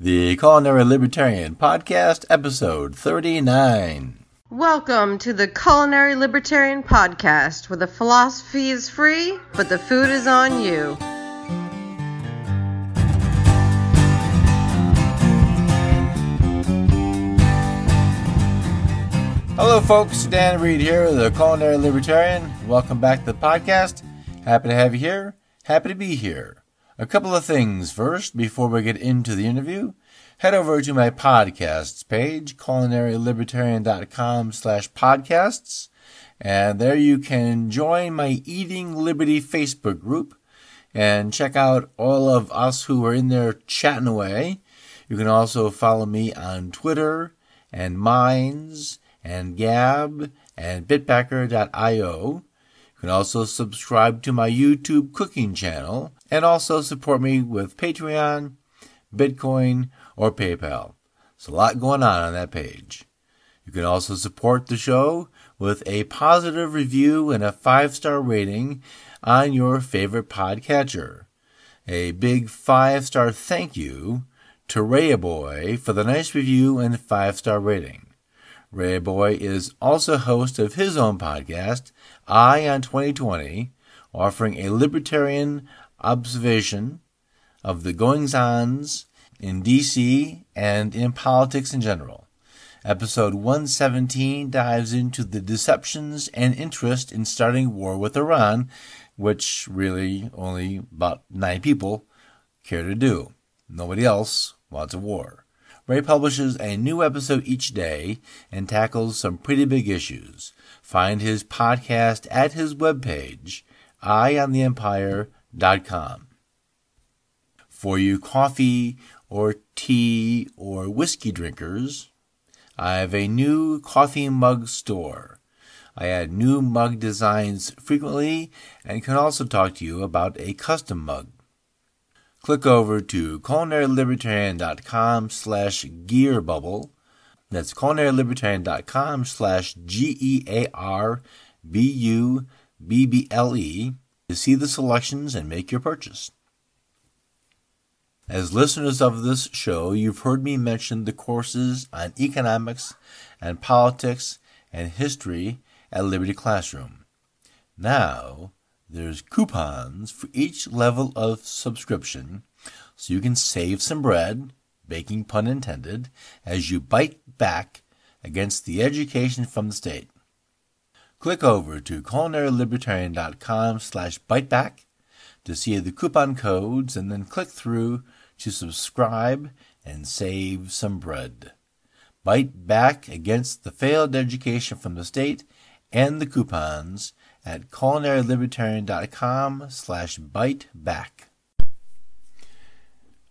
The Culinary Libertarian Podcast, episode 39. Welcome to the Culinary Libertarian Podcast, where the philosophy is free, but the food is on you. Hello, folks. Dann Reid here, the Culinary Libertarian. Welcome back to the podcast. Happy to have you here. Happy to be here. A couple of things first before we get into the interview. Head over to my podcasts page, culinarylibertarian.com slash podcasts, and there you can join my Eating Liberty Facebook group and check out all of us who are in there chatting away. You can also follow me on Twitter and Minds and Gab and Bitbacker.io. You can also subscribe to my YouTube cooking channel and also support me with Patreon, Bitcoin, or PayPal. There's a lot going on on that page. You can also support the show with a positive review and a five star rating on your favorite podcatcher. A big five star thank you to Ray Boy for the nice review and five star rating. Ray Boy is also host of his own podcast, I on 2020, offering a libertarian observation of the goings ons in DC and in politics in general. Episode 117 dives into the deceptions and interest in starting war with Iran, which really only about nine people care to do. Nobody else wants a war. Ray publishes a new episode each day and tackles some pretty big issues. Find his podcast at his webpage, eyeontheempire.com. For you coffee or tea or whiskey drinkers, I have a new coffee mug store. I add new mug designs frequently and can also talk to you about a custom mug click over to culinarylibertarian.com slash gearbubble. That's culinarylibertarian.com slash G-E-A-R-B-U-B-B-L-E to see the selections and make your purchase. As listeners of this show, you've heard me mention the courses on economics and politics and history at Liberty Classroom. Now, there's coupons for each level of subscription, so you can save some bread, baking pun intended, as you bite back against the education from the state. Click over to culinarylibertarian.com slash biteback to see the coupon codes and then click through to subscribe and save some bread. Bite back against the failed education from the state and the coupons at culinarylibertarian.com slash biteback.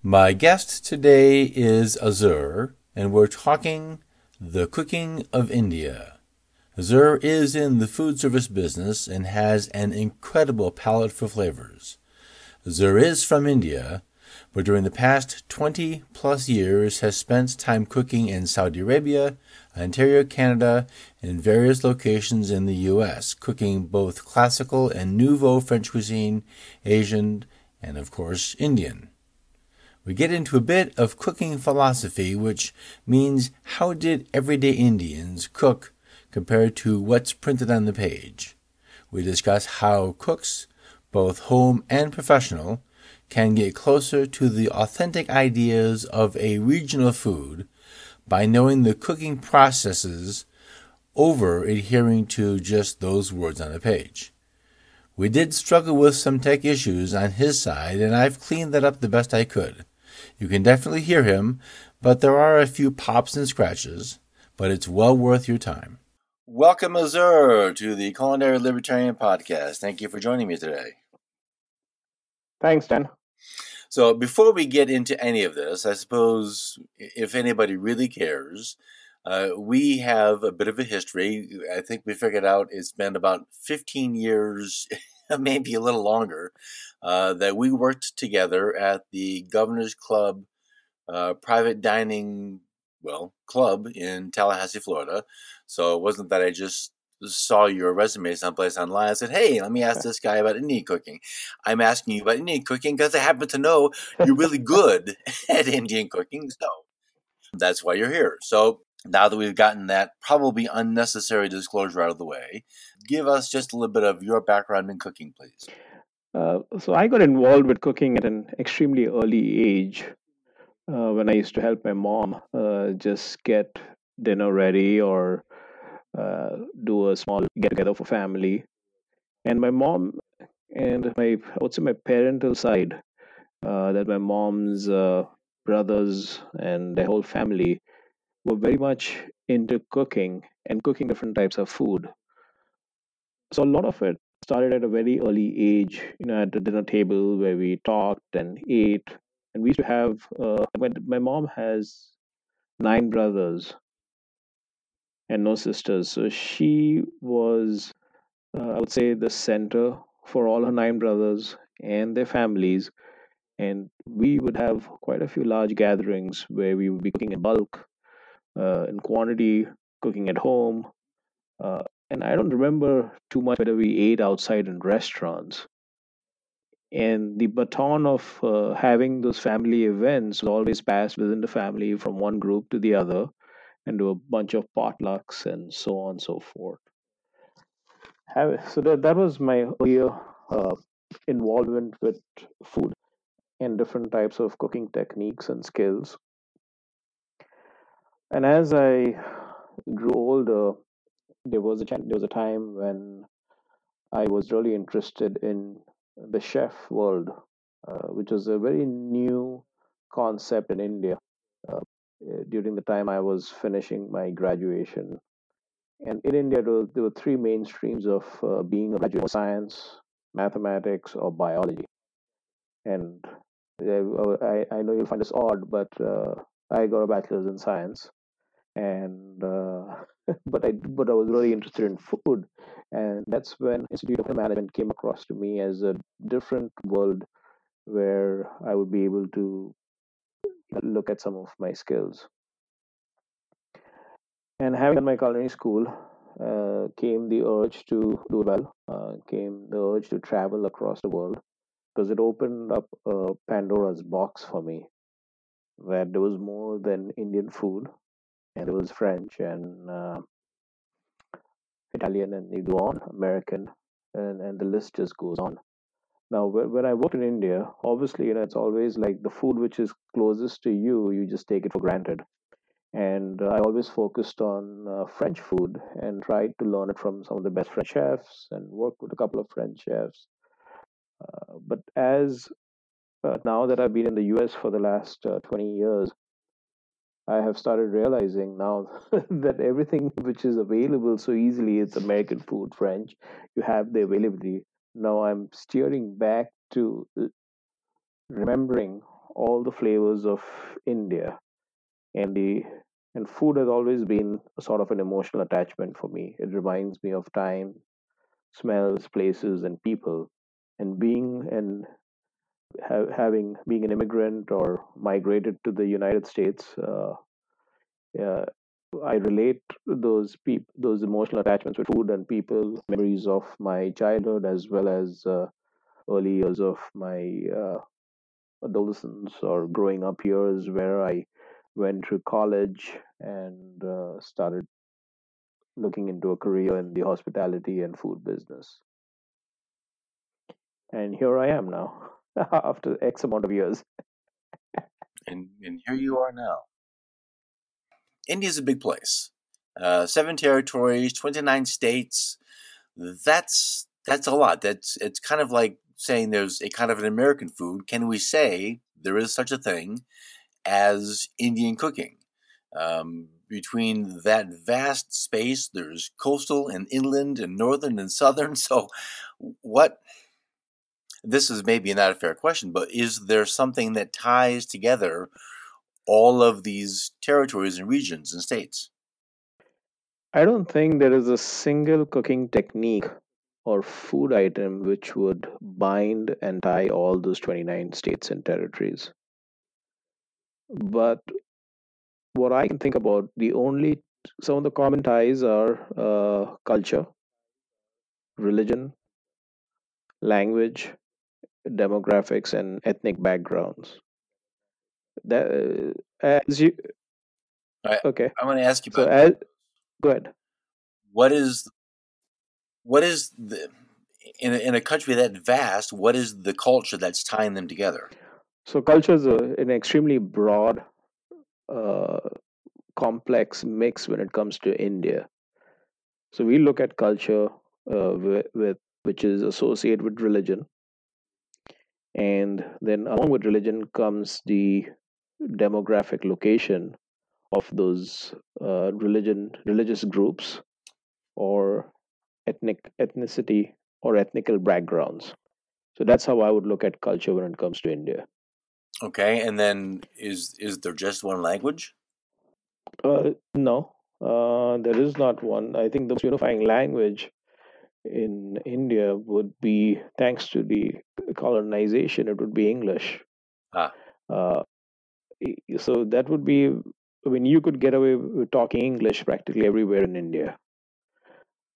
My guest today is Azher, and we're talking the cooking of India. Azher is in the food service business and has an incredible palate for flavors. Zur is from India, but during the past 20 plus years has spent time cooking in Saudi Arabia, Ontario, Canada, and various locations in the U.S., cooking both classical and nouveau French cuisine, Asian, and of course Indian. We get into a bit of cooking philosophy, which means how did everyday Indians cook compared to what's printed on the page. We discuss how cooks, both home and professional, can get closer to the authentic ideas of a regional food by knowing the cooking processes over adhering to just those words on a page. We did struggle with some tech issues on his side, and I've cleaned that up the best I could. You can definitely hear him, but there are a few pops and scratches, but it's well worth your time. Welcome, Azher, to the Culinary Libertarian Podcast. Thank you for joining me today. Thanks, Dan. So before we get into any of this, I suppose if anybody really cares, uh, we have a bit of a history. I think we figured out it's been about 15 years, maybe a little longer, uh, that we worked together at the Governor's Club uh, private dining, well, club in Tallahassee, Florida. So it wasn't that I just saw your resume someplace online. I said, "Hey, let me ask this guy about Indian cooking." I'm asking you about Indian cooking because I happen to know you're really good at Indian cooking, so that's why you're here. So now that we've gotten that probably unnecessary disclosure out of the way, give us just a little bit of your background in cooking, please. Uh, so I got involved with cooking at an extremely early age uh, when I used to help my mom uh, just get dinner ready or uh, do a small get together for family. And my mom and my, I would say my parental side, uh, that my mom's uh, brothers and their whole family were very much into cooking and cooking different types of food. So a lot of it started at a very early age, you know, at the dinner table where we talked and ate. And we used to have, uh, my, my mom has nine brothers and no sisters. So she was, uh, I would say, the center for all her nine brothers and their families. And we would have quite a few large gatherings where we would be cooking in bulk, uh, in quantity, cooking at home. Uh, and I don't remember too much whether we ate outside in restaurants. And the baton of uh, having those family events was always passed within the family from one group to the other and do a bunch of potlucks and so on and so forth. So that, that was my earlier uh, involvement with food and different types of cooking techniques and skills. And as I grew older, there was a there was a time when I was really interested in the chef world, uh, which was a very new concept in India uh, during the time I was finishing my graduation. And in India, there were, three main streams of uh, being a graduate: science, mathematics, or biology. And I, I know you'll find this odd, but I got a bachelor's in science, and uh, but I but I was really interested in food, and that's when Institute of Management came across to me as a different world where I would be able to look at some of my skills. And having done my culinary school, uh, came the urge to do well. Uh, came the urge to travel across the world because it opened up a Pandora's box for me, where there was more than Indian food and it was French and uh, Italian, and you go on, American, and, and the list just goes on. Now, when I worked in India, obviously, you know, it's always like the food which is closest to you, you just take it for granted. And uh, I always focused on uh, French food and tried to learn it from some of the best French chefs and worked with a couple of French chefs. Uh, but as uh, now that I've been in the US for the last uh, 20 years, I have started realizing now that everything which is available so easily, it's American food, French, you have the availability. Now I'm steering back to remembering all the flavors of India and the and food has always been a sort of an emotional attachment for me. It reminds me of time, smells, places, and people. And being an ha- having being an immigrant or migrated to the United States, uh, uh, I relate those those emotional attachments with food and people, memories of my childhood as well as uh, early years of my uh, adolescence or growing up years, where I went to college and uh, started looking into a career in the hospitality and food business. And here I am now. after X amount of years. and and here you are now. India's a big place. Uh, seven territories, twenty nine states. That's that's a lot. That's it's kind of like saying there's a kind of an American food. Can we say there is such a thing as Indian cooking? Um, between that vast space, there's coastal and inland and northern and southern. So, what this is maybe not a fair question, but is there something that ties together all of these territories and regions and states? I don't think there is a single cooking technique or food item which would bind and tie all those 29 states and territories. But what I can think about, the only some of the common ties are uh, culture, religion, language, demographics, and ethnic backgrounds. That uh, as you I, okay. I want to ask you So as go ahead. what is what is the in a, in a country that vast, what is the culture that's tying them together? So culture is a, an extremely broad, uh, complex mix when it comes to India. So we look at culture uh, with, with which is associated with religion, and then along with religion comes the demographic location of those uh, religion religious groups or ethnic ethnicity or ethnical backgrounds. So that's how I would look at culture when it comes to India. Okay, and then is is there just one language? Uh, no, uh, there is not one. I think the most unifying language in India would be, thanks to the colonization, it would be English. Ah, Uh, so that would be, I mean, you could get away with talking English practically everywhere in India,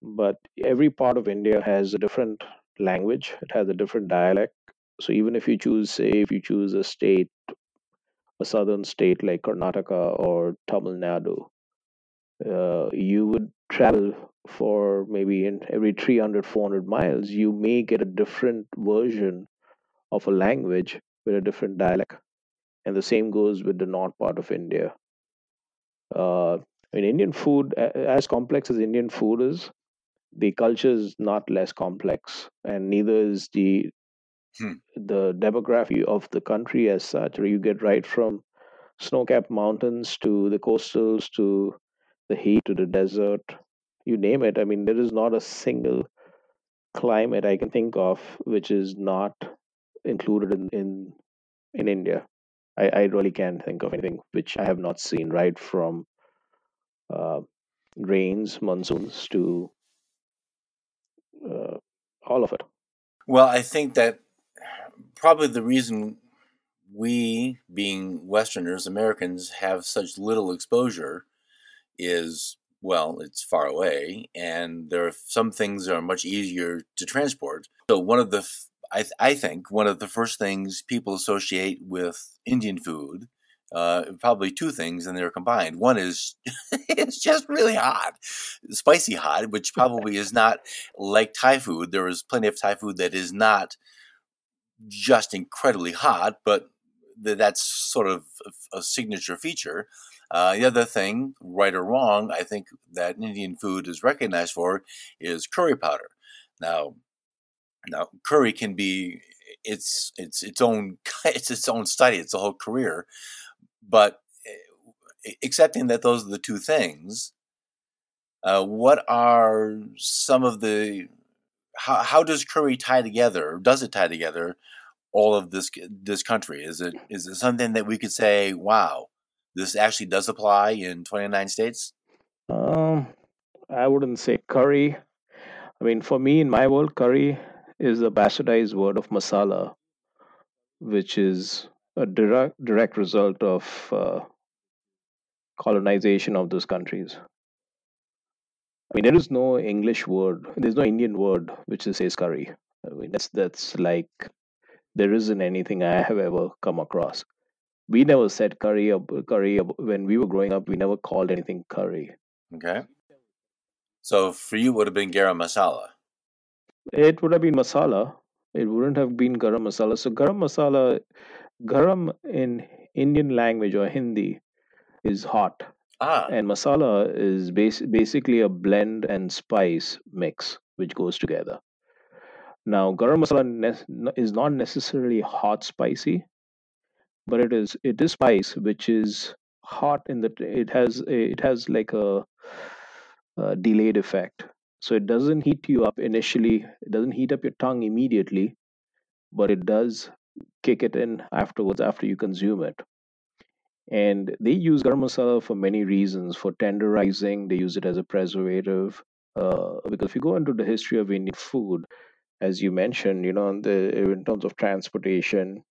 but every part of India has a different language, it has a different dialect. So even if you choose, say, if you choose a state, a southern state like Karnataka or Tamil Nadu, uh, you would travel for maybe in every 300 400 miles you may get a different version of a language with a different dialect and the same goes with the north part of india uh, in indian food as complex as indian food is the culture is not less complex and neither is the hmm. the demography of the country as such where you get right from snow-capped mountains to the coastals to the heat to the desert you name it. I mean there is not a single climate i can think of which is not included in in, in india. I, I really can't think of anything which i have not seen right from uh, rains monsoons to uh, all of it. Well, I think that probably the reason we, being Westerners, Americans, have such little exposure is well, it's far away, and there are some things that are much easier to transport. So one of the, I, th- I think one of the first things people associate with Indian food, uh, probably two things, and they're combined. One is it's just really hot, spicy hot, which probably is not like Thai food. There is plenty of Thai food that is not just incredibly hot, but th- that's sort of a, a signature feature. Uh, the other thing, right or wrong, I think that Indian food is recognized for is curry powder. Now, now curry can be it's it's its own it's its own study, it's a whole career. But eh, accepting that those are the two things, uh, what are some of the how, how does curry tie together? Does it tie together all of this this country? Is it is it something that we could say, wow, this actually does apply in 29 states? um, i wouldn't say curry i mean for me in my world curry is the bastardized word of masala which is a direct direct result of uh, colonization of those countries I mean, there is no English word. There's no Indian word which says curry. I mean, that's that's like there isn't anything I have ever come across. We never said curry or curry when we were growing up. We never called anything curry. Okay. So for you, would have been garam masala. It would have been masala. It wouldn't have been garam masala. So garam masala, garam in Indian language or Hindi is hot, Ah, and masala is bas- basically a blend and spice mix which goes together. Now, garam masala ne- is not necessarily hot spicy, but it is it is spice which is hot in the it has it has like a, a delayed effect. So it doesn't heat you up initially. It doesn't heat up your tongue immediately, but it does kick it in afterwards after you consume it. And they use garam masala for many reasons. For tenderizing, they use it as a preservative. Uh, because if you go into the history of Indian food, as you mentioned, you know, the, in terms of transportation,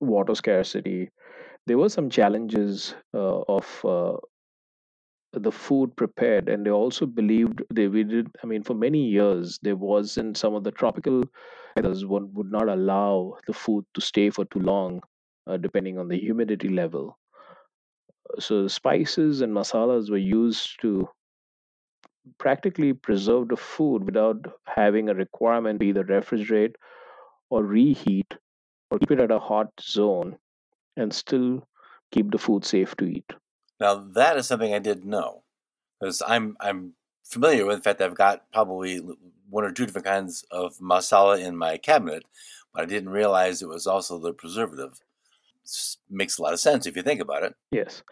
water scarcity, there were some challenges uh, of uh, the food prepared, and they also believed they we did. I mean, for many years there was in some of the tropical weathers one would not allow the food to stay for too long, uh, depending on the humidity level. So spices and masalas were used to practically preserve the food without having a requirement to either refrigerate or reheat or keep it at a hot zone and still keep the food safe to eat. Now that is something I didn't know because I'm I'm familiar with the fact that I've got probably one or two different kinds of masala in my cabinet, but I didn't realize it was also the preservative. It makes a lot of sense if you think about it. Yes.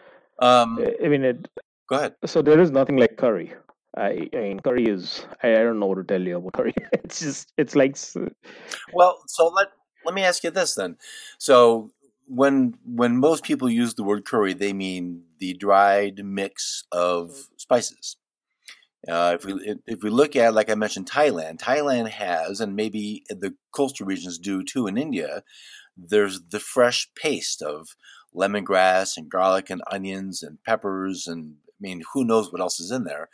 Um, I mean, it, go ahead. so there is nothing like curry. I, I mean, curry is, I, I don't know what to tell you about curry. it's just, it's like, Well, so let let me ask you this then. So when when most people use the word curry, they mean the dried mix of spices. Uh, if we if we look at like I mentioned Thailand, Thailand has and maybe the coastal regions do too in India. There's the fresh paste of lemongrass and garlic and onions and peppers and I mean who knows what else is in there.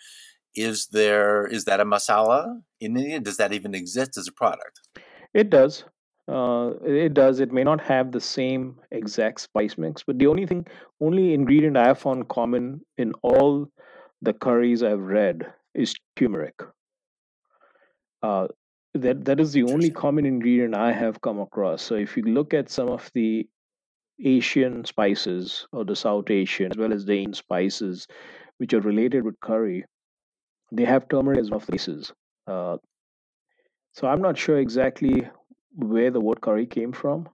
Is there is that a masala in India? Does that even exist as a product? it does. Uh, it does. It may not have the same exact spice mix, but the only thing, only ingredient I have found common in all the curries I've read is turmeric. Uh, that that is the only common ingredient I have come across. So if you look at some of the Asian spices or the South Asian as well as the Indian spices which are related with curry, they have turmeric as one of the bases. Uh, so I'm not sure exactly where the word curry came from.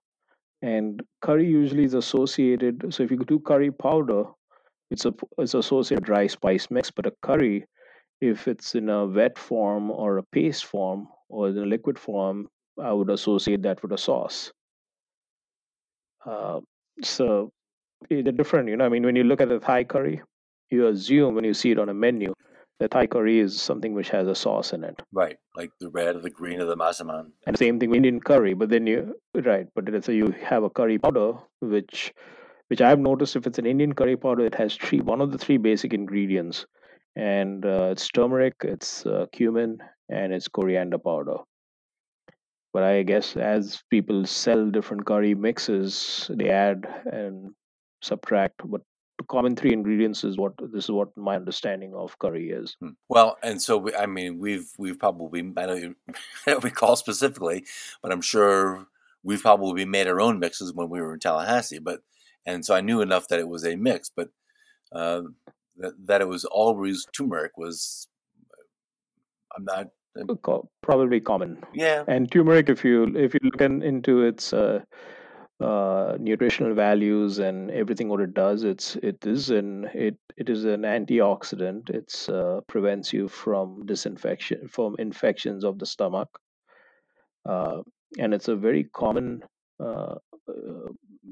And curry usually is associated. So if you do curry powder, it's a it's associated with dry spice mix. But a curry, if it's in a wet form or a paste form or in a liquid form, I would associate that with a sauce. Uh, so they're different, you know. I mean, when you look at a Thai curry, you assume when you see it on a menu that Thai curry is something which has a sauce in it. Right, like the red or the green or the masaman. And same thing with Indian curry, but then you right, but let's say you have a curry powder, which which I've noticed if it's an Indian curry powder, it has three one of the three basic ingredients, and uh, it's turmeric, it's uh, cumin, and it's coriander powder. But I guess as people sell different curry mixes, they add and subtract. But the common three ingredients is what this is what my understanding of curry is. Hmm. Well, and so we, I mean, we've we've probably I don't, recall specifically, but I'm sure we've probably made our own mixes when we were in Tallahassee. But and so I knew enough that it was a mix, but uh, that, that it was always turmeric was I'm not. Probably common. Yeah, And turmeric, if you if you look in, into its uh, uh, nutritional values and everything what it does, it's it is an it it is an antioxidant. It's uh, prevents you from disinfection from infections of the stomach, uh, and it's a very common uh, uh,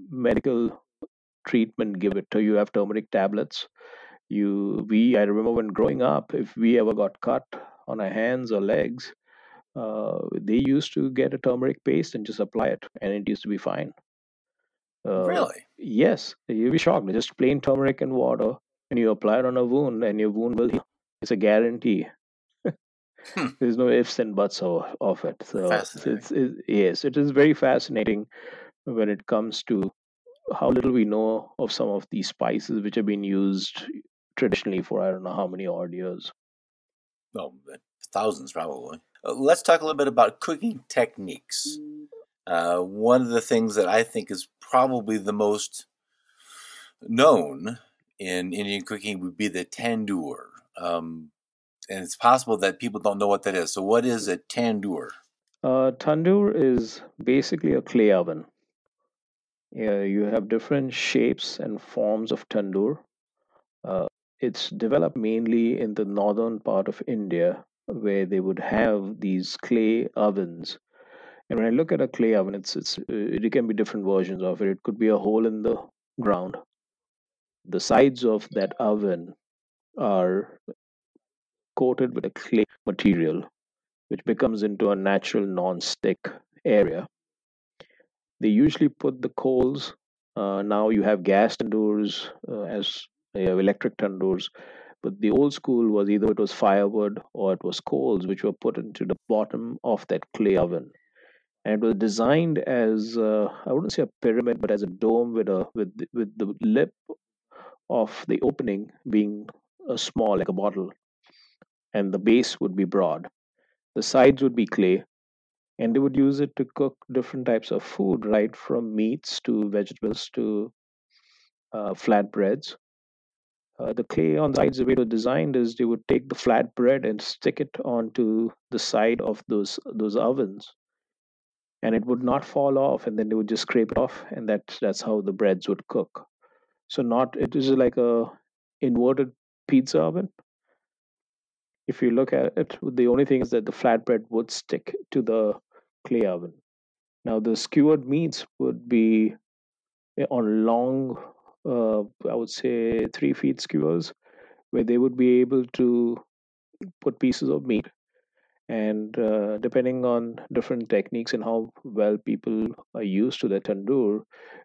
medical treatment. Give it to you have turmeric tablets. You we I remember when growing up, if we ever got cut on our hands or legs, uh, they used to get a turmeric paste and just apply it, and it used to be fine. Uh, really. yes, you'll be shocked. Just plain turmeric and water, and you apply it on a wound, and your wound will heal. It's a guarantee. Hmm. There's no ifs and buts of, of it. So it's, it's it, yes, it is very fascinating when it comes to how little we know of some of these spices which have been used traditionally for I don't know how many odd years. Well, thousands probably. Uh, let's talk a little bit about cooking techniques. Uh, one of the things that I think is probably the most known in Indian cooking would be the tandoor. Um, and it's possible that people don't know what that is. So, what is a tandoor? Uh, tandoor is basically a clay oven. Yeah, you have different shapes and forms of tandoor. Uh, it's developed mainly in the northern part of India, where they would have these clay ovens. And when I look at a clay oven, it's it's uh, it can be different versions of it. It could be a hole in the ground. The sides of that oven are coated with a clay material, which becomes into a natural non-stick area. They usually put the coals. Uh, now you have gas tandoors uh, as you have electric tandoors, But the old school was either it was firewood or it was coals, which were put into the bottom of that clay oven. And it was designed as I wouldn't say a pyramid, but as a dome with a with with the lip of the opening being a small, like a bottle, and the base would be broad. The sides would be clay, and they would use it to cook different types of food, right from meats to vegetables to uh, flatbreads. Uh, the clay on the sides, the way it was designed is they would take the flat bread and stick it onto the side of those those ovens, and it would not fall off, and then they would just scrape it off, and that that's how the breads would cook. So not it is like a inverted pizza oven. If you look at it, the only thing is that the flatbread would stick to the clay oven. Now the skewered meats would be eh, on long, uh, I would say three feet skewers, where they would be able to put pieces of meat. And uh, depending on different techniques and how well people are used to the tandoor,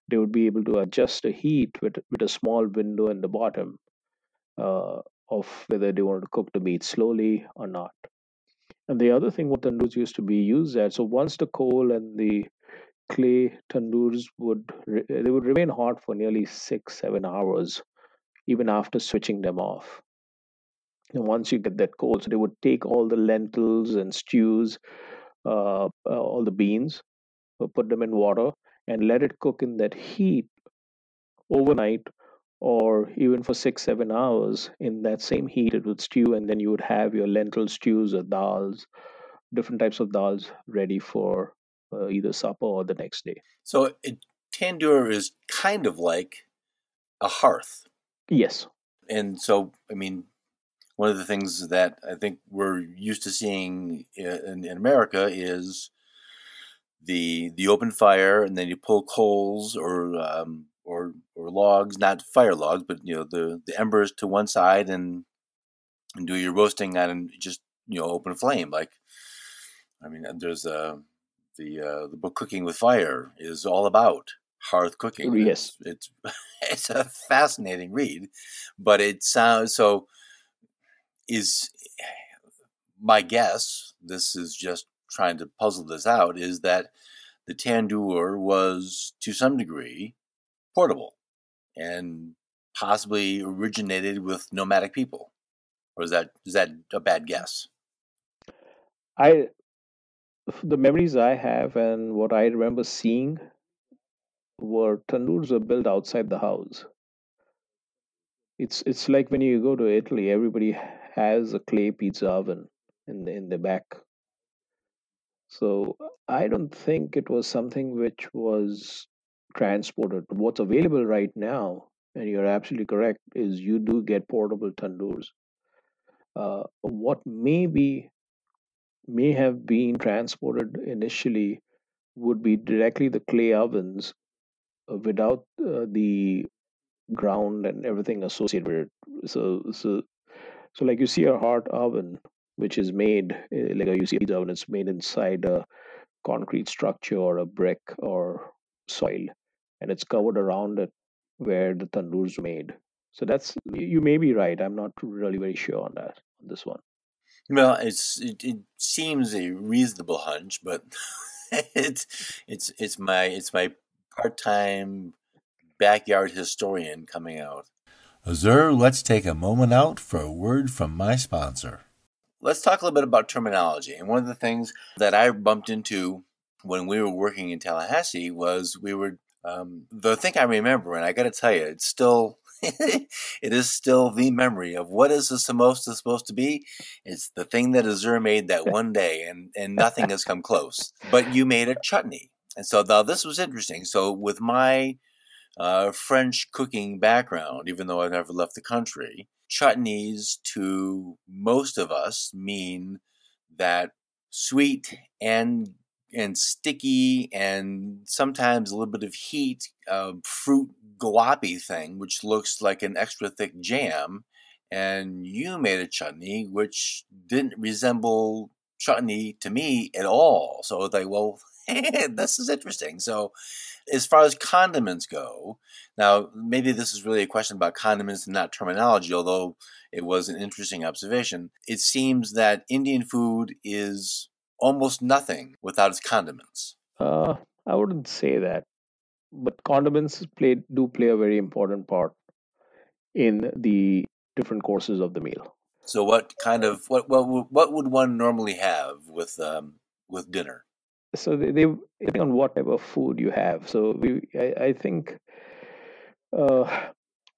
they would be able to adjust the heat with, with a small window in the bottom uh, of whether they want to cook the meat slowly or not. And the other thing what tandoors used to be used at, so once the coal and the clay tandoors would re- they would remain hot for nearly six seven hours even after switching them off and once you get that cold so they would take all the lentils and stews uh, uh, all the beans uh, put them in water and let it cook in that heat overnight or even for six seven hours in that same heat it would stew and then you would have your lentil stews or dals different types of dals ready for uh, either supper or the next day So it, tandoor is kind of like a hearth. yes And so, I mean, one of the things that I think we're used to seeing in, in America is the the open fire, and then you pull coals or um, or or logs, not fire logs, but you know the the embers to one side, and and do your roasting on just you know open flame. Like, I mean, there's a the uh, the book Cooking with Fire is all about hearth cooking. Yes. it's it's, it's a fascinating read, but it sounds so. Is my guess? This is just trying to puzzle this out. Is that the tandoor was to some degree portable and possibly originated with nomadic people, or is that is that a bad guess? I the memories I have and what I remember seeing were tandoors were built outside the house. It's it's like when you go to Italy, everybody has a clay pizza oven in the, in the back. So I don't think it was something which was transported. But what's available right now, and you're absolutely correct, is you do get portable tandoors. Uh, what may be may have been transported initially would be directly the clay ovens uh, without uh, the ground and everything associated with it. So, so, so like you see a hot oven, which is made uh, like you see pizza oven, it's made inside a concrete structure or a brick or soil, and it's covered around it where the tandoor's made. So that's you may be right. I'm not really very sure on that on this one. Well, it's it, it seems a reasonable hunch, but it's it's it's my it's my part time backyard historian coming out. Azher, let's take a moment out for a word from my sponsor. Let's talk a little bit about terminology. And one of the things that I bumped into when we were working in Tallahassee was we were um, the thing I remember, and I got to tell you, it's still it is still the memory of what is the samosa supposed to be. It's the thing that Azher made that one day, and and nothing has come close. But you made a chutney, and so now this was interesting. So with my uh, French cooking background, even though I've never left the country, chutneys to most of us mean that sweet and and sticky and sometimes a little bit of heat uh, fruit guapi thing, which looks like an extra thick jam. And you made a chutney which didn't resemble chutney to me at all. So I was like, well, this is interesting. So, as far as condiments go, now maybe this is really a question about condiments and not terminology, although it was an interesting observation. It seems that Indian food is almost nothing without its condiments. Uh, I wouldn't say that, but condiments play do play a very important part in the different courses of the meal. So, what kind of what what would- what would one normally have with um, with dinner? So they, they depending on whatever food you have. So we, I, I think, uh,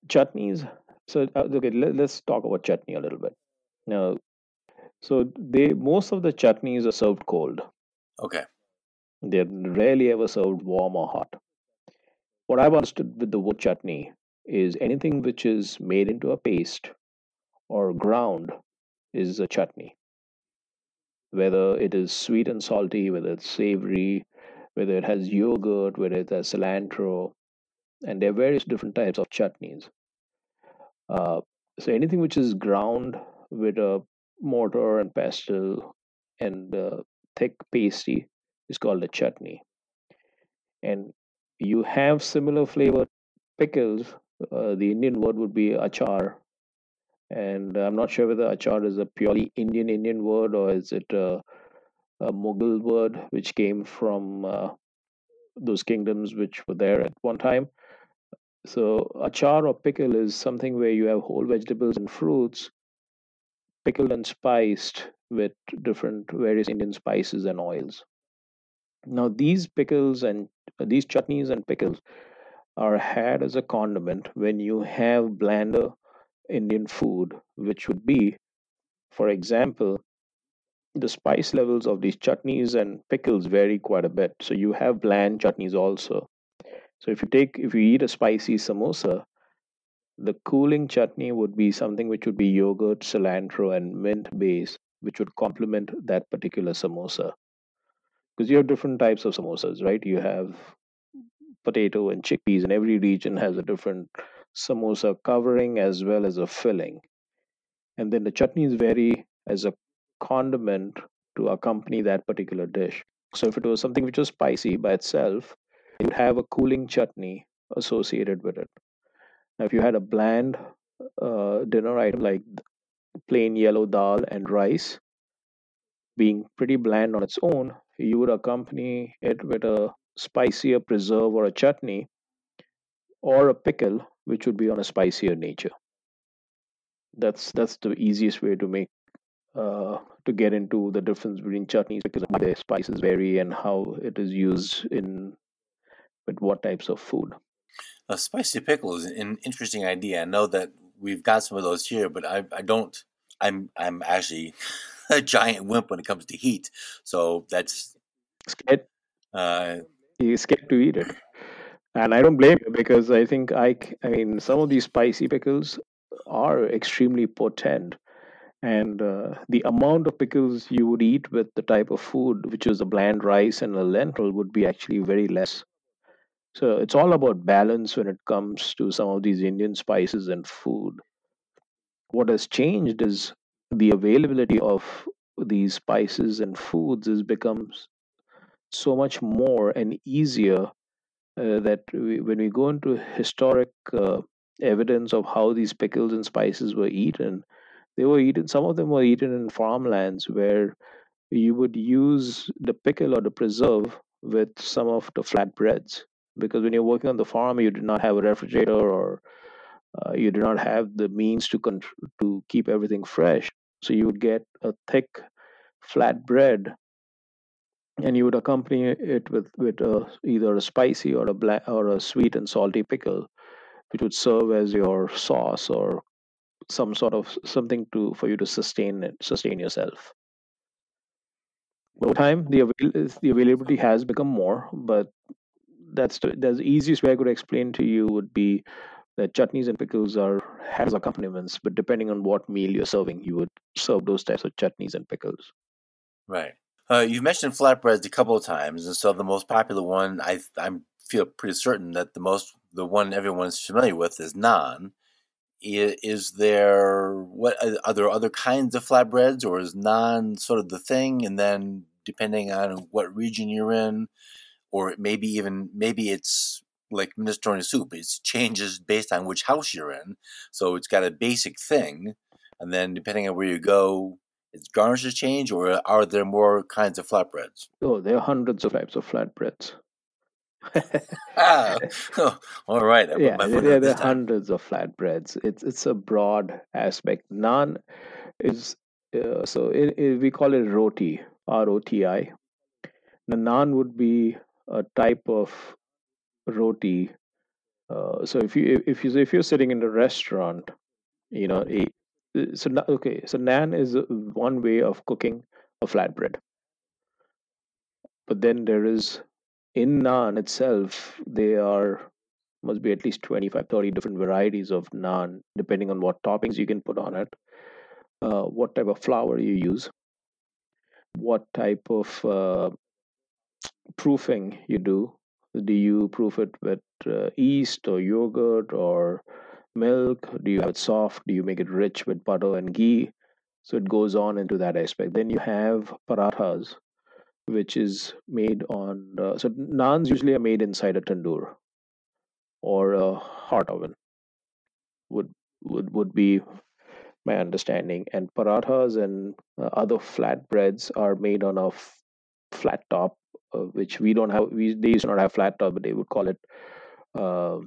chutneys. So uh, okay, let, let's talk about chutney a little bit. Now, so they most of the chutneys are served cold. Okay, They're rarely ever served warm or hot. What I've understood with the word chutney is anything which is made into a paste or ground is a chutney. Whether it is sweet and salty, whether it's savory, whether it has yogurt, whether it has cilantro, and there are various different types of chutneys. Uh, so anything which is ground with a mortar and pestle and uh, thick pasty is called a chutney. And you have similar flavored pickles. Uh, the Indian word would be achar, and I'm not sure whether achar is a purely Indian Indian word or is it a, a Mughal word which came from uh, those kingdoms which were there at one time. So achar or pickle is something where you have whole vegetables and fruits pickled and spiced with different various Indian spices and oils. Now these pickles and uh, these chutneys and pickles are had as a condiment when you have blander Indian food, which would be, for example, the spice levels of these chutneys and pickles vary quite a bit. So you have bland chutneys also. So if you take if you eat a spicy samosa, the cooling chutney would be something which would be yogurt, cilantro, and mint base, which would complement that particular samosa. Because you have different types of samosas, right? You have potato and chickpeas, and every region has a different samosa covering as well as a filling. And then the chutneys vary as a condiment to accompany that particular dish. So if it was something which was spicy by itself, it would have a cooling chutney associated with it. Now, if you had a bland uh, dinner item like plain yellow dal and rice, being pretty bland on its own, you would accompany it with a spicier preserve or a chutney or a pickle, which would be on a spicier nature. That's that's the easiest way to make uh, to get into the difference between chutneys because of how their spices vary and how it is used in with what types of food. a spicy pickle is an interesting idea. I know that we've got some of those here, but I I don't. I'm I'm actually a giant wimp when it comes to heat, so that's Scared, uh, he's scared to eat it, and I don't blame you because I think I mean some of these spicy pickles are extremely potent. And uh, the amount of pickles you would eat with the type of food which is a bland rice and a lentil would be actually very less. So it's all about balance when it comes to some of these indian spices and food. What has changed is the availability of these spices and foods has become so much more and easier uh, that we, when we go into historic uh, evidence of how these pickles and spices were eaten they were eaten some of them were eaten in farmlands where you would use the pickle or the preserve with some of the flatbreads. Because when you're working on the farm you do not have a refrigerator or uh, you do not have the means to con- to keep everything fresh. So you would get a thick flat bread and you would accompany it with with a, either a spicy or a black or a sweet and salty pickle which would serve as your sauce or some sort of something to for you to sustain it sustain yourself over time the avail- the availability has become more but that's the, that's the easiest way i could explain to you would be that chutneys and pickles are as accompaniments but depending on what meal you're serving you would serve those types of chutneys and pickles right. Uh, you've mentioned flatbreads a couple of times, and so the most popular one I I feel pretty certain that the most the one everyone's familiar with is naan. I- Is there what are are there other kinds of flatbreads, or is naan sort of the thing? And then depending on what region you're in, or maybe even maybe it's like minestrone soup. It changes based on which house you're in. So it's got a basic thing, and then depending on where you go, its garnishes change, or are there more kinds of flatbreads? Oh, there are hundreds of types of flatbreads. ah, all right. yeah, there, there are hundreds of flatbreads. It's it's a broad aspect. Naan is uh, so it, it, we call it roti, R O T I. The naan would be a type of roti. Uh, so if you if you if you're sitting in a restaurant, you know, so okay, so naan is one way of cooking a flatbread. But then there is in naan itself, there are must be at least 25 30 different varieties of naan depending on what toppings you can put on it uh, what type of flour you use what type of uh, proofing you do do you proof it with uh, yeast or yogurt or milk? Do you have it soft? Do you make it rich with butter and ghee? So it goes on into that aspect. Then you have parathas which is made on uh, so naans usually are made inside a tandoor or a hot oven would would would be my understanding. And parathas and uh, other flatbreads are made on a f- flat top uh, which we don't have we they used to not have flat top but they would call it uh,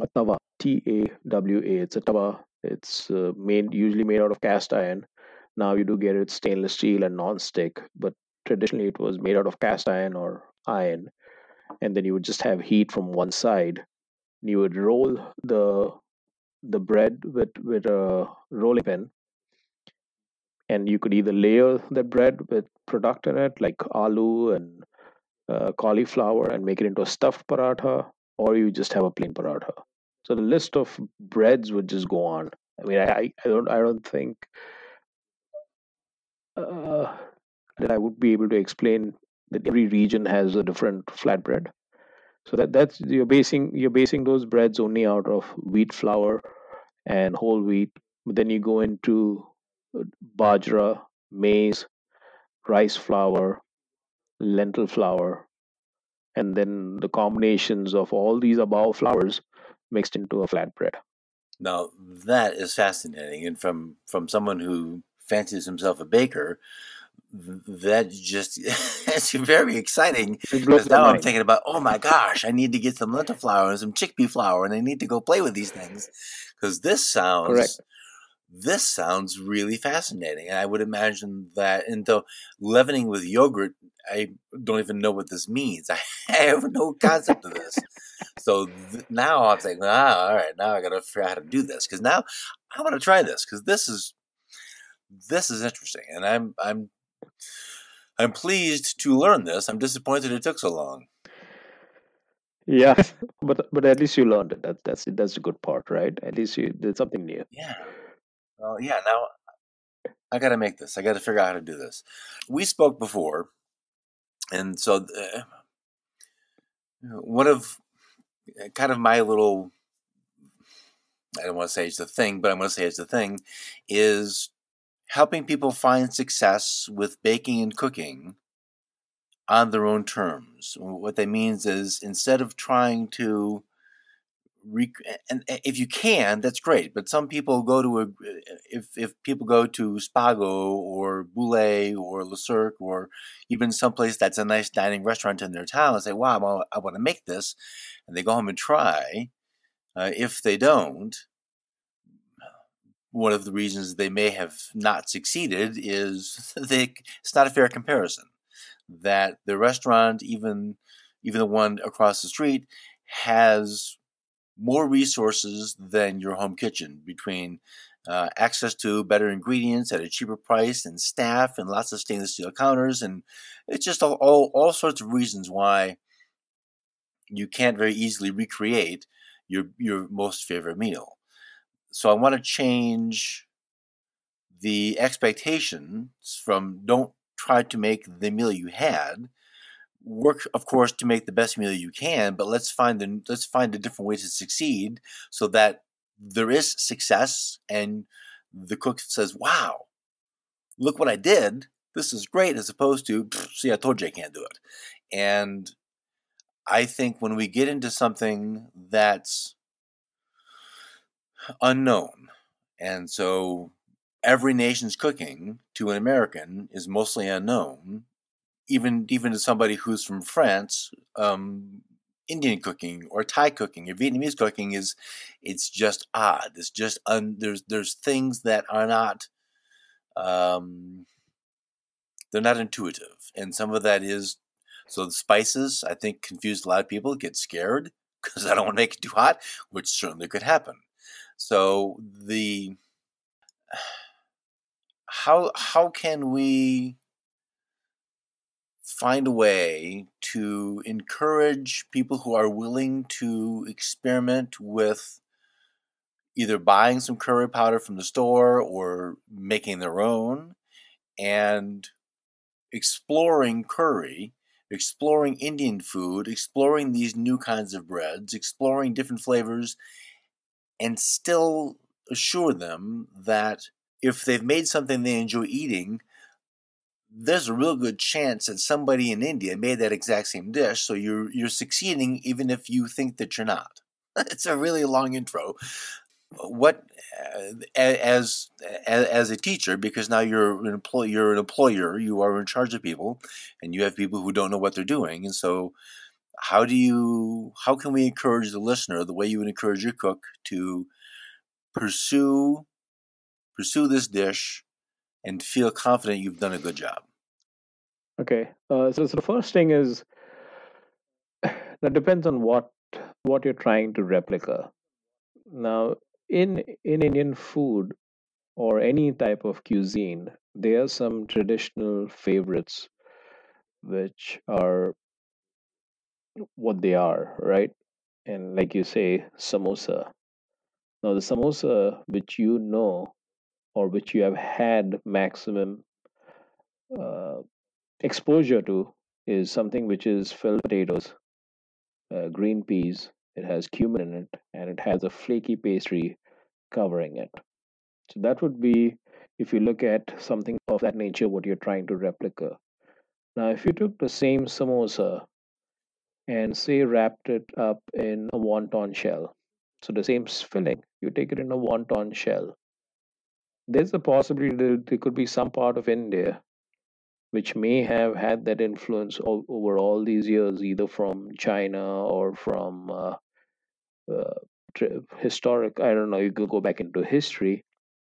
a tawa t a w a. It's a tawa it's uh, made usually made out of cast iron. Now you do get it stainless steel and non-stick but traditionally it was made out of cast iron or iron and then you would just have heat from one side. And you would roll the the bread with with a rolling pin and you could either layer the bread with product in it like aloo and uh, cauliflower and make it into a stuffed paratha or you just have a plain paratha so the list of breads would just go on i mean i i don't i don't think uh, that I would be able to explain that every region has a different flatbread. So that that's you're basing you're basing those breads only out of wheat flour and whole wheat. But then you go into uh, bajra, maize, rice flour, lentil flour, and then the combinations of all these above flours mixed into a flatbread. Now that is fascinating, and from from someone who fancies himself a baker, that just it's very exciting because now I'm thinking about oh my gosh I need to get some lentil flour and some chickpea flour and I need to go play with these things because this sounds Correct. this sounds really fascinating and I would imagine that and though leavening with yogurt I don't even know what this means I have no concept of this so th- now I'm thinking ah all right now I got to figure out how to do this because now I want to try this because this is this is interesting and I'm I'm I'm pleased to learn this. I'm disappointed it took so long. Yeah, but but at least you learned it. That, that's that's the good part, right? At least you did something new. Yeah. Well, yeah. Now I got to make this. I got to figure out how to do this. We spoke before, and so uh, one of kind of my little I don't want to say it's the thing, but I'm going to say it's the thing is helping people find success with baking and cooking on their own terms. What that means is instead of trying to rec- and if you can, that's great. But some people go to a if if people go to Spago or Bouley or Le Cirque or even someplace that's a nice dining restaurant in their town and say, "Wow, I want to make this," and they go home and try. Uh, if they don't, one of the reasons they may have not succeeded is they, it's not a fair comparison. That the restaurant, even even the one across the street, has more resources than your home kitchen between uh, access to better ingredients at a cheaper price and staff and lots of stainless steel counters and it's just all, all, all sorts of reasons why you can't very easily recreate your your most favorite meal so I want to change the expectations from don't try to make the meal you had. Work, of course, to make the best meal you can, but let's find the let's find a different way to succeed so that there is success and the cook says, "Wow, look what I did. this is great, as opposed to, see, I told you I can't do it. And I think when we get into something that's unknown, and so every nation's cooking to an American is mostly unknown, even even to somebody who's from France. Um, Indian cooking or Thai cooking or Vietnamese cooking is it's just odd. It's just un, there's there's things that are not um, they're not intuitive, and some of that is so the spices I think confused a lot of people. Get scared because I don't want to make it too hot, which certainly could happen. So the how how can we find a way to encourage people who are willing to experiment with either buying some curry powder from the store or making their own and exploring curry, exploring Indian food, exploring these new kinds of breads, exploring different flavors, and still assure them that if they've made something they enjoy eating, there's a real good chance that somebody in India made that exact same dish. So you're you're succeeding even if you think that you're not. it's a really long intro. What uh, as, as a teacher, because now you're an employee, you're an employer, you are in charge of people, and you have people who don't know what they're doing, and so how do you how can we encourage the listener the way you would encourage your cook to pursue pursue this dish and feel confident you've done a good job? Okay. Uh, so, so the first thing is that depends on what what you're trying to replica. Now, in in Indian food or any type of cuisine, there are some traditional favorites which are what they are, right? And like you say, samosa. Now, the samosa which you know or which you have had maximum uh, exposure to is something which is filled potatoes, uh, green peas. It has cumin in it, and it has a flaky pastry covering it. So that would be, if you look at something of that nature, what you're trying to replicate. Now, if you took the same samosa and say wrapped it up in a wonton shell, so the same filling, you take it in a wonton shell. There's a possibility that there could be some part of India which may have had that influence o- over all these years, either from China or from uh, Uh, historic. I don't know. You could go back into history,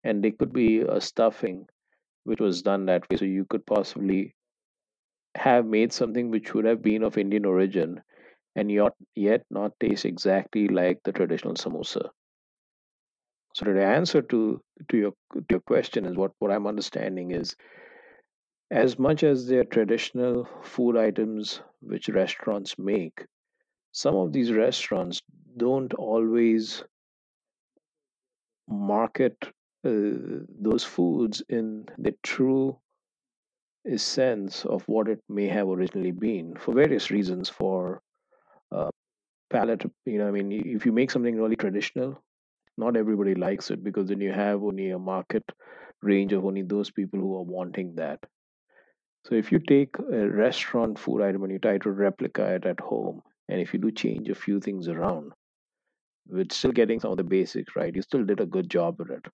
and there could be a stuffing which was done that way. So you could possibly have made something which would have been of Indian origin, and yet not taste exactly like the traditional samosa. So the answer to to your to your question is what what I'm understanding is as much as they're traditional food items which restaurants make, some of these restaurants don't always market uh, those foods in the true sense of what it may have originally been for various reasons for uh, palate you know i mean if you make something really traditional not everybody likes it because then you have only a market range of only those people who are wanting that. So if you take a restaurant food item and you try to replicate it at home, and if you do change a few things around, with still getting some of the basics right, you still did a good job with it,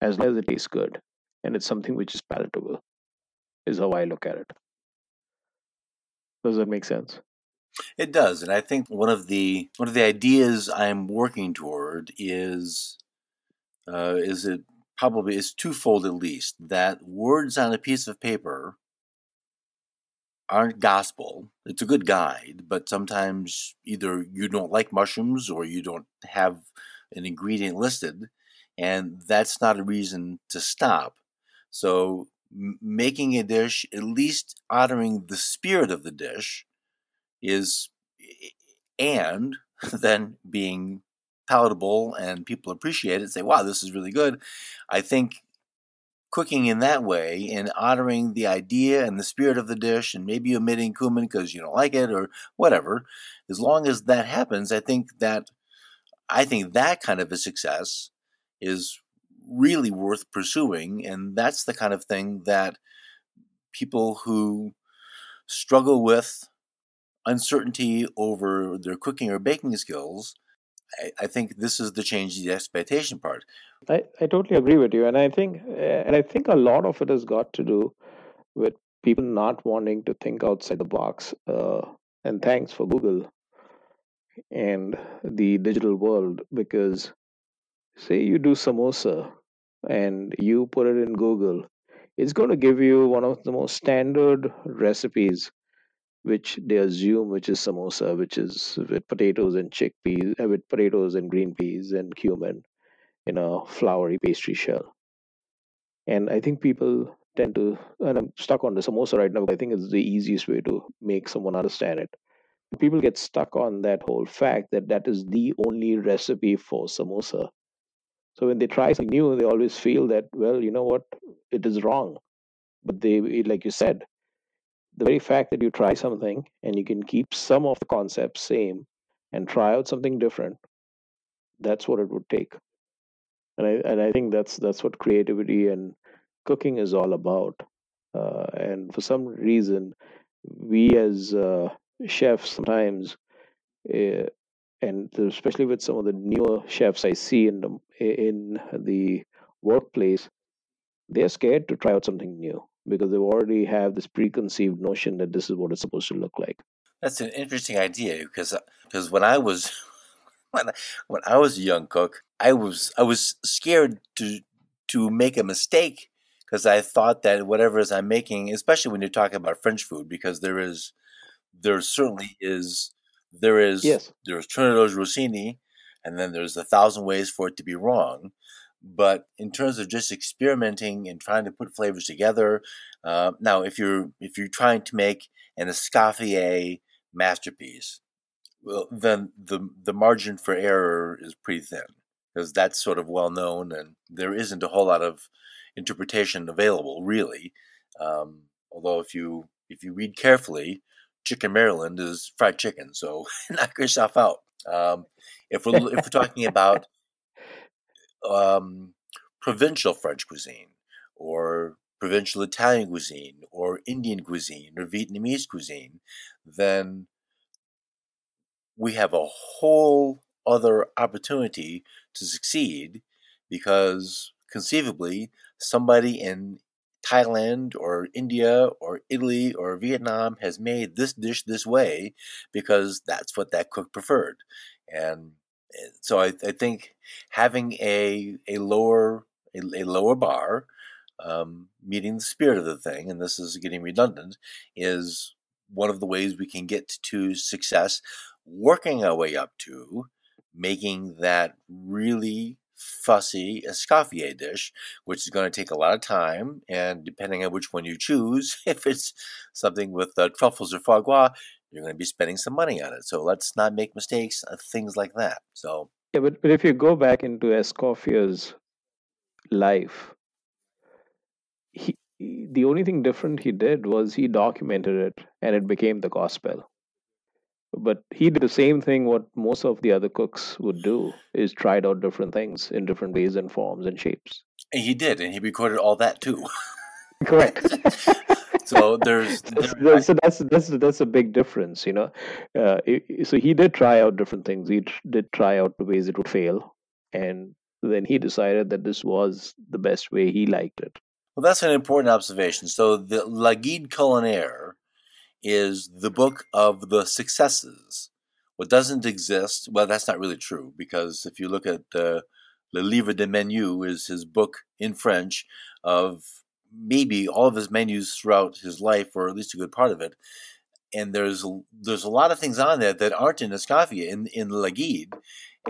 as long as it tastes good, and it's something which is palatable. Is how I look at it. Does that make sense? It does, and I think one of the one of the ideas I'm working toward is uh, is it probably is twofold at least that words on a piece of paper aren't gospel. It's a good guide, but sometimes either you don't like mushrooms or you don't have an ingredient listed, and that's not a reason to stop. So, making a dish, at least honoring the spirit of the dish, is and then being palatable and people appreciate it say wow this is really good i think cooking in that way and honoring the idea and the spirit of the dish and maybe omitting cumin because you don't like it or whatever as long as that happens i think that i think that kind of a success is really worth pursuing and that's the kind of thing that people who struggle with uncertainty over their cooking or baking skills, I, I think this is the change the expectation part. I, I totally agree with you, and I think and I think a lot of it has got to do with people not wanting to think outside the box. Uh, and thanks for Google and the digital world because say you do samosa and you put it in Google, it's going to give you one of the most standard recipes which they assume which is samosa, which is with potatoes and chickpeas, uh, with potatoes and green peas and cumin in a floury pastry shell. And I think people tend to, and I'm stuck on the samosa right now. I think it's the easiest way to make someone understand it. People get stuck on that whole fact that that is the only recipe for samosa. So when they try something new, they always feel that, well, you know what, it is wrong. But they, like you said, the very fact that you try something and you can keep some of the concepts same and try out something different, that's what it would take. And I and I think that's that's what creativity and cooking is all about. Uh, and for some reason, we as uh, chefs sometimes, uh, and especially with some of the newer chefs I see in the in the workplace, they're scared to try out something new because they already have this preconceived notion that this is what it's supposed to look like. That's an interesting idea because because uh, when I was when I, when I was a young cook, I was I was scared to to make a mistake because I thought that whatever is I'm making, especially when you're talking about French food, because there is, there certainly is, there is, yes. there's Tournedos Rossini, and then there's a thousand ways for it to be wrong. But in terms of just experimenting and trying to put flavors together, uh, now if you're if you're trying to make an Escoffier masterpiece, well, then the the margin for error is pretty thin because that's sort of well known, and there isn't a whole lot of interpretation available, really. Um, although if you if you read carefully, Chicken Maryland is fried chicken, so knock yourself out. Um, if we're if we're talking about um, provincial French cuisine or provincial Italian cuisine or Indian cuisine or Vietnamese cuisine, then we have a whole other opportunity to succeed because conceivably somebody in Thailand or India or Italy or Vietnam has made this dish this way because that's what that cook preferred. And so I, I think having a, a lower a, a lower bar, um, meeting the spirit of the thing, and this is getting redundant, is one of the ways we can get to success. Working our way up to making that really fussy escoffier dish, which is going to take a lot of time. And depending on which one you choose, if it's something with uh, truffles or foie gras, you're going to be spending some money on it. So let's not make mistakes, uh, things like that. So yeah, but, but if you go back into Escoffier's life, he, the only thing different he did was he documented it and it became the gospel but he did the same thing what most of the other cooks would do is tried out different things in different ways and forms and shapes and he did and he recorded all that too correct so there's, there's so that's that's that's a big difference you know? Uh, so he did try out different things. He did try out the ways it would fail and then he decided that this was the best way. He liked it. Well that's an important observation. So the la guide culinaire is the book of the successes. What doesn't exist, well, that's not really true because if you look at uh, Le Livre des Menus, is his book in French of maybe all of his menus throughout his life, or at least a good part of it. And there's there's a lot of things on there that aren't in Escoffier in in La Guide,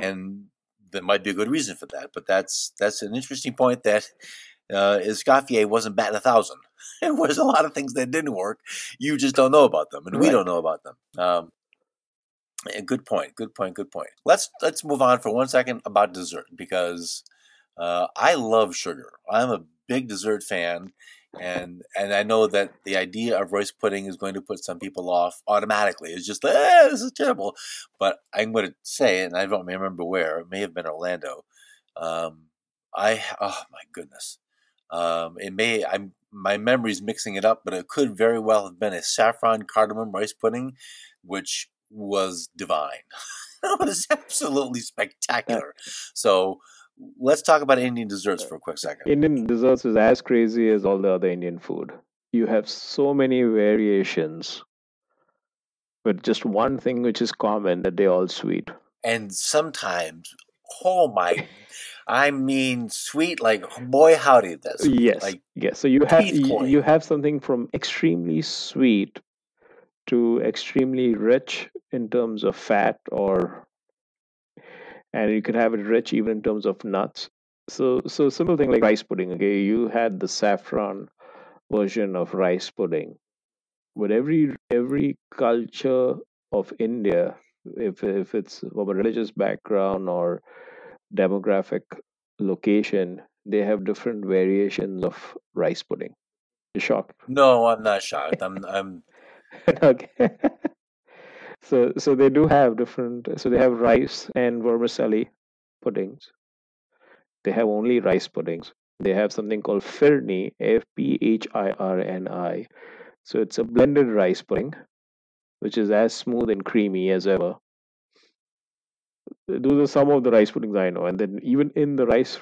and there might be a good reason for that. But that's that's an interesting point that uh, Escoffier wasn't batting a thousand. There was a lot of things that didn't work. You just don't know about them, and right. we don't know about them. Um, good point. Good point. Good point. Let's let's move on for one second about dessert because uh, I love sugar. I'm a big dessert fan, and and I know that the idea of rice pudding is going to put some people off automatically. It's just eh, this is terrible. But I'm going to say, and I don't remember where. It may have been Orlando. Um, I oh my goodness. Um, it may I'm my memory's mixing it up, but it could very well have been a saffron cardamom rice pudding, which was divine. it was absolutely spectacular. So let's talk about Indian desserts for a quick second. Indian desserts is as crazy as all the other Indian food. You have so many variations, but just one thing which is common that they're all sweet. And sometimes, oh my, I mean, sweet like boy howdy, that's Yes, like yes. So you have pulling. you have something from extremely sweet to extremely rich in terms of fat, or and you can have it rich even in terms of nuts. So so simple thing like rice pudding. Okay, you had the saffron version of rice pudding, but every every culture of India, if if it's from a religious background or demographic location, they have different variations of rice pudding. You're shocked. No, I'm not shocked. I'm I'm okay. So so they do have different. So they have rice and vermicelli puddings. They have only rice puddings. They have something called Firni, F P H I R N I. So it's a blended rice pudding, which is as smooth and creamy as ever. Those are some of the rice puddings I know. And then even in the rice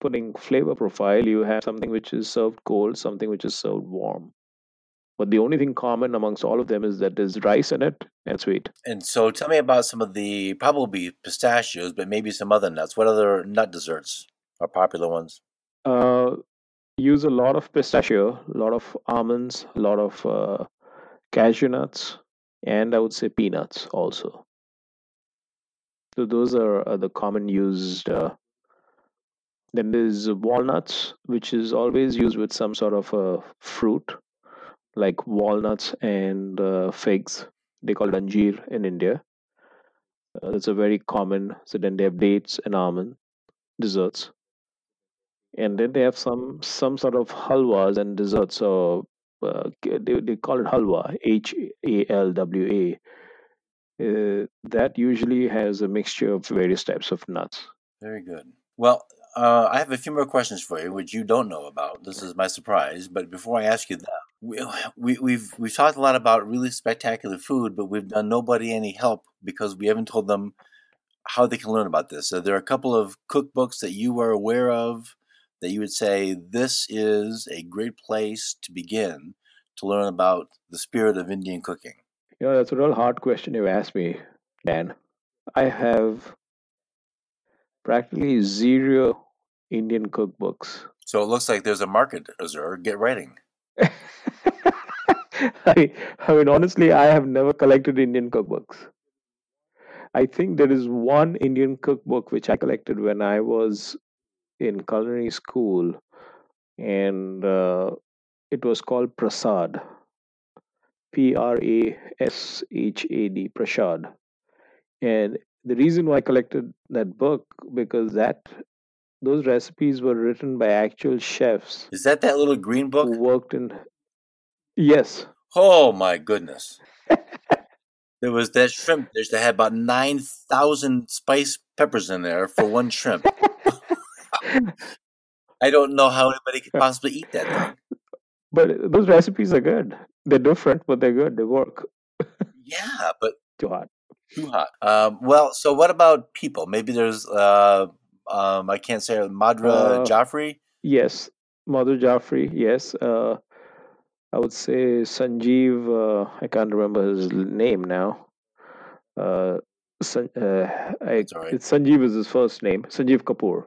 pudding flavor profile, you have something which is served cold, something which is served warm. But the only thing common amongst all of them is that there's rice in it and sweet. and so tell me about some of the probably pistachios, but maybe some other nuts. What other nut desserts are popular ones? Uh, use a lot of pistachio, a lot of almonds, a lot of uh, cashew nuts, and I would say peanuts also. So those are, are the common used. Uh, then there's walnuts, which is always used with some sort of a fruit, like walnuts and uh, figs. They call it anjeer in India. Uh, that's a very common. So then they have dates and almond desserts, and then they have some some sort of halwas and desserts. So uh, they they call it halwa, H A L W A. Uh, that usually has a mixture of various types of nuts. Very good. Well, uh, I have a few more questions for you, which you don't know about. This is my surprise. But before I ask you that, we, we, we've we've talked a lot about really spectacular food, but we've done nobody any help because we haven't told them how they can learn about this. So there are a couple of cookbooks that you are aware of that you would say this is a great place to begin to learn about the spirit of Indian cooking. You know, that's a real hard question you asked me, Dann. I have practically zero Indian cookbooks. So it looks like there's a market, Azher. Get writing. I, I mean, honestly, I have never collected Indian cookbooks. I think there is one Indian cookbook which I collected when I was in culinary school, and uh, it was called Prashad. P R A S H A D, Prashad. And the reason why I collected that book because that those recipes were written by actual chefs Is that that little green book? who worked in. Yes, Oh my goodness. There was that shrimp dish that had about 9,000 spice peppers in there for one shrimp. I don't know how anybody could possibly eat that thing. but those recipes are good. They're different, but they're good. They work. Yeah, but Too hot. too hot. Um, well, so what about people? Maybe there's, uh, um, I can't say Madra Uh, Jaffrey. Yes, Madhur Jaffrey. Yes, uh, I would say Sanjeev. Uh, I can't remember his name now. Uh, San, uh, I, right. it's Sanjeev is his first name. Sanjeev Kapoor.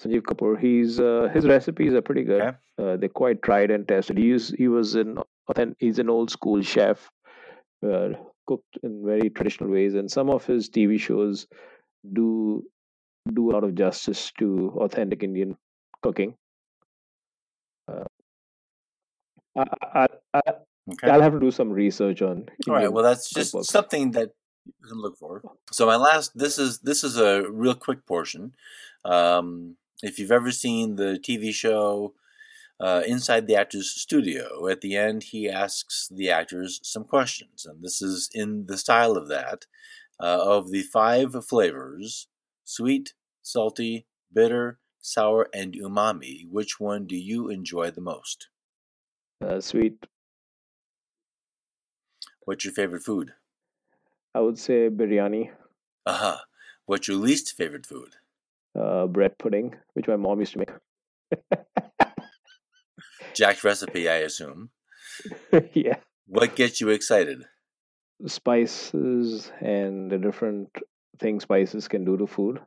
Sanjeev Kapoor. He's uh, his recipes are pretty good. Okay. Uh, they're quite tried and tested. He is, he was an he's an old school chef, uh, cooked in very traditional ways, and some of his TV shows do do a lot of justice to authentic Indian cooking. I, I, Okay. I'll have to do some research on All right. Well, that's just cookbooks. something that you can look for. So my last, this is this is a real quick portion. Um, if you've ever seen the TV show uh, Inside the Actor's Studio, at the end he asks the actors some questions, and this is in the style of that. Uh, of the five flavors: sweet, salty, bitter, sour, and umami. Which one do you enjoy the most? Uh, sweet. What's your favorite food? I would say biryani, Uh huh. What's your least favorite food? uh, bread pudding, which my mom used to make. Jack's recipe, I assume. yeah. What gets you excited? Spices and the different things spices can do to food.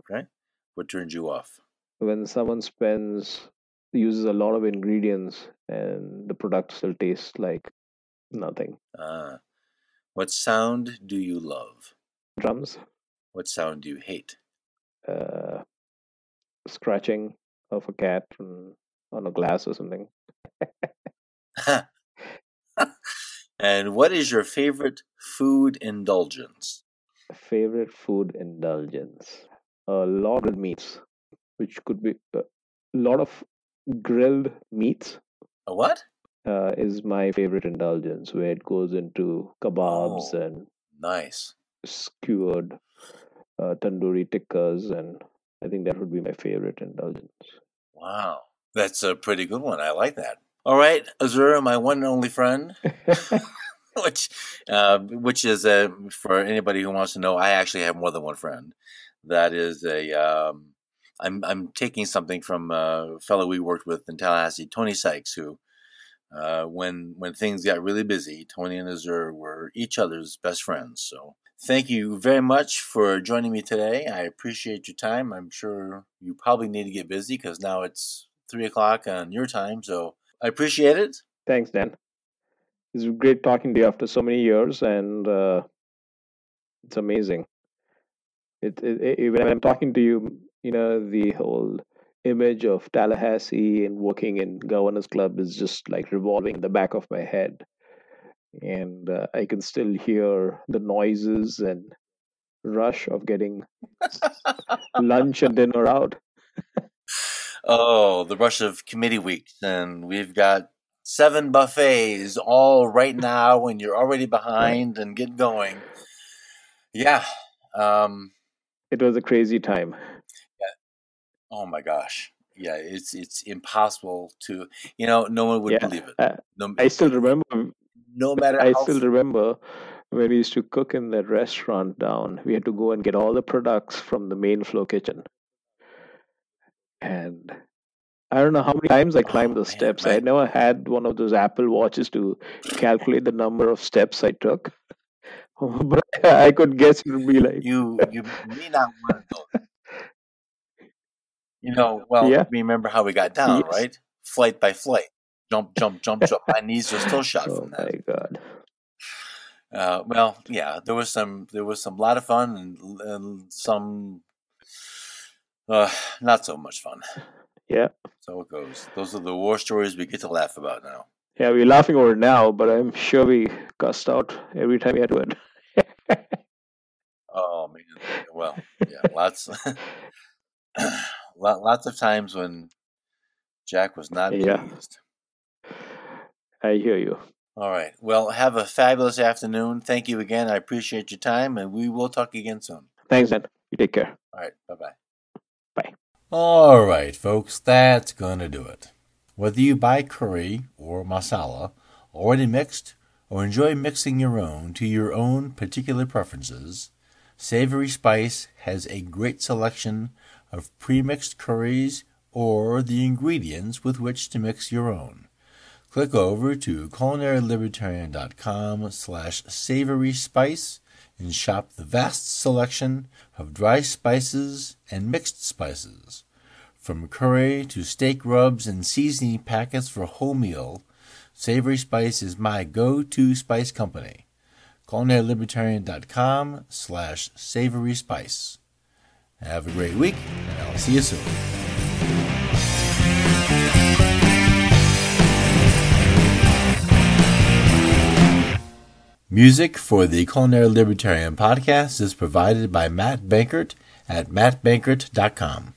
Okay. What turns you off? When someone spends uses a lot of ingredients and the product still tastes like nothing. Uh, what sound do you love? Drums, What sound do you hate? uh, scratching of a cat on, on a glass or something. and what is your favorite food indulgence? Favorite food indulgence? A lot of meats, which could be a lot of grilled meats. A what? Uh, is my favorite indulgence, where it goes into kebabs Oh. and Nice. skewered uh, tandoori tikkas, and I think that would be my favorite indulgence. Wow. That's a pretty good one. I like that. All right, Azher, my one and only friend, which, uh, which is uh, for anybody who wants to know, I actually have more than one friend. That is a. Um, I'm I'm taking something from a fellow we worked with in Tallahassee, Tony Sykes, who, uh, when when things got really busy, Tony and Azher were each other's best friends. So thank you very much for joining me today. I appreciate your time. I'm sure you probably need to get busy because now it's three o'clock on your time. So I appreciate it. Thanks, Dann. It's great talking to you after so many years, and uh, it's amazing. It, it, it, when I'm talking to you, you know, the whole image of Tallahassee and working in Governors Club is just like revolving in the back of my head. And uh, I can still hear the noises and rush of getting lunch and dinner out. Oh, the rush of committee weeks, and we've got seven buffets all right now, and you're already behind and get going. Yeah. Um, It was a crazy time. Oh my gosh. Yeah, it's it's impossible to you know no one would Yeah. believe it. No, I still remember no matter I still remember when we used to cook in that restaurant down, we had to go and get all the products from the main floor kitchen. And I don't know how many times I oh, climbed Oh, those man, steps. I never had one of those Apple watches to calculate the number of steps I took. but I could guess it would be like, you you may not want to know. You know, well, Yeah. remember how we got down, Yes. right? Flight by flight, jump, jump, jump, jump. My knees are still shot oh from my that. God. Uh, well, yeah, there was some, there was some lot of fun and, and some, uh, not so much fun. Yeah. So it goes. Those are the war stories we get to laugh about now. Yeah, we're laughing over it now, but I'm sure we cussed out every time we had to it. Oh man, well, yeah, lots, lot, lots of times when Jack was not Yeah. pleased. I hear you. All right. Well, have a fabulous afternoon. Thank you again. I appreciate your time, and we will talk again soon. Thanks, Dann. You take care. All right. Bye bye. Bye. All right, folks. That's going to do it. Whether you buy curry or masala already mixed or enjoy mixing your own to your own particular preferences, Savory Spice has a great selection of pre-mixed curries or the ingredients with which to mix your own. Click over to culinarylibertarian.com slash savory spice and shop the vast selection of dry spices and mixed spices. From curry to steak rubs and seasoning packets for whole meal, Savory Spice is my go-to spice company. culinarylibertarian.com slash savory spice. Have a great week, and I'll see you soon. Music for the Culinary Libertarian podcast is provided by Matt Bankert at mattbankert.com.